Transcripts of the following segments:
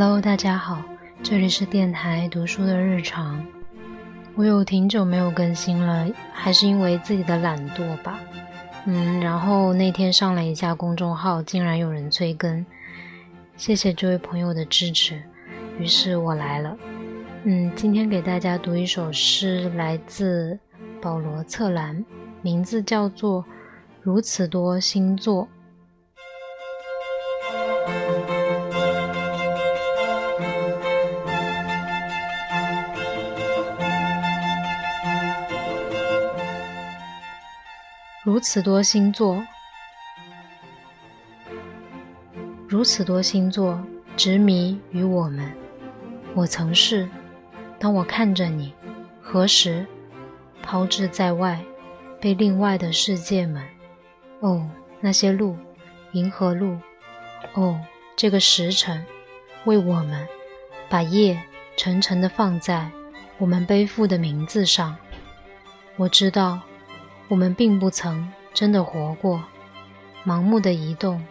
Hello，大家好，这里是电台读书的日常。我有挺久没有更新了，还是因为自己的懒惰吧。嗯，然后那天上了一下公众号，竟然有人催更，谢谢这位朋友的支持，于是我来了。嗯，今天给大家读一首诗，来自保罗·策兰，名字叫做《如此多星座》。如此多星座，如此多星座执迷于我们。我曾是，当我看着你，何时抛掷在外，被另外的世界们。哦，那些路，银河路。哦，这个时辰，为我们把夜沉沉的放在我们背负的名字上。我知道。我们并不曾真的活过，盲目的移动，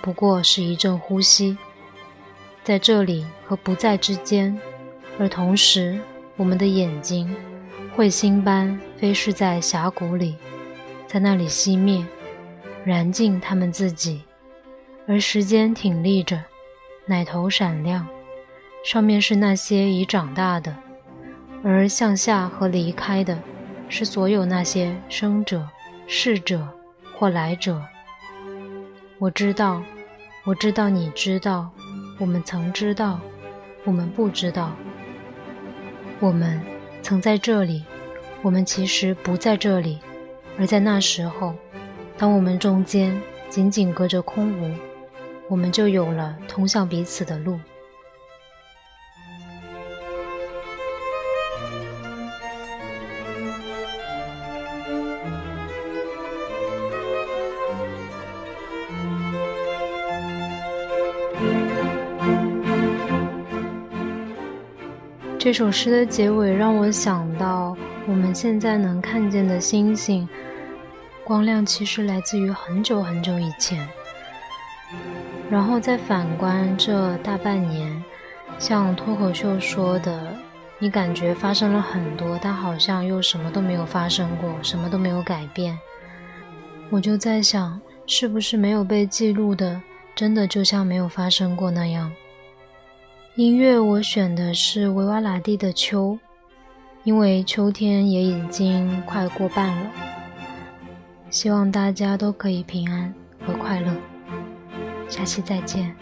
不过是一阵呼吸，在这里和不在之间，而同时，我们的眼睛彗星般飞逝在峡谷里，在那里熄灭，燃尽他们自己，而时间挺立着，奶头闪亮，上面是那些已长大的，而向下和离开的。是所有那些生者、逝者或来者。我知道，我知道，你知道，我们曾知道，我们不知道。我们曾在这里，我们其实不在这里。而在那时候，当我们中间仅仅隔着空无，我们就有了通向彼此的路。这首诗的结尾让我想到，我们现在能看见的星星光亮，其实来自于很久很久以前。然后再反观这大半年，像脱口秀说的，你感觉发生了很多，但好像又什么都没有发生过，什么都没有改变。我就在想，是不是没有被记录的，真的就像没有发生过那样？音乐我选的是维瓦拉蒂的《秋》，因为秋天也已经快过半了。希望大家都可以平安和快乐，下期再见。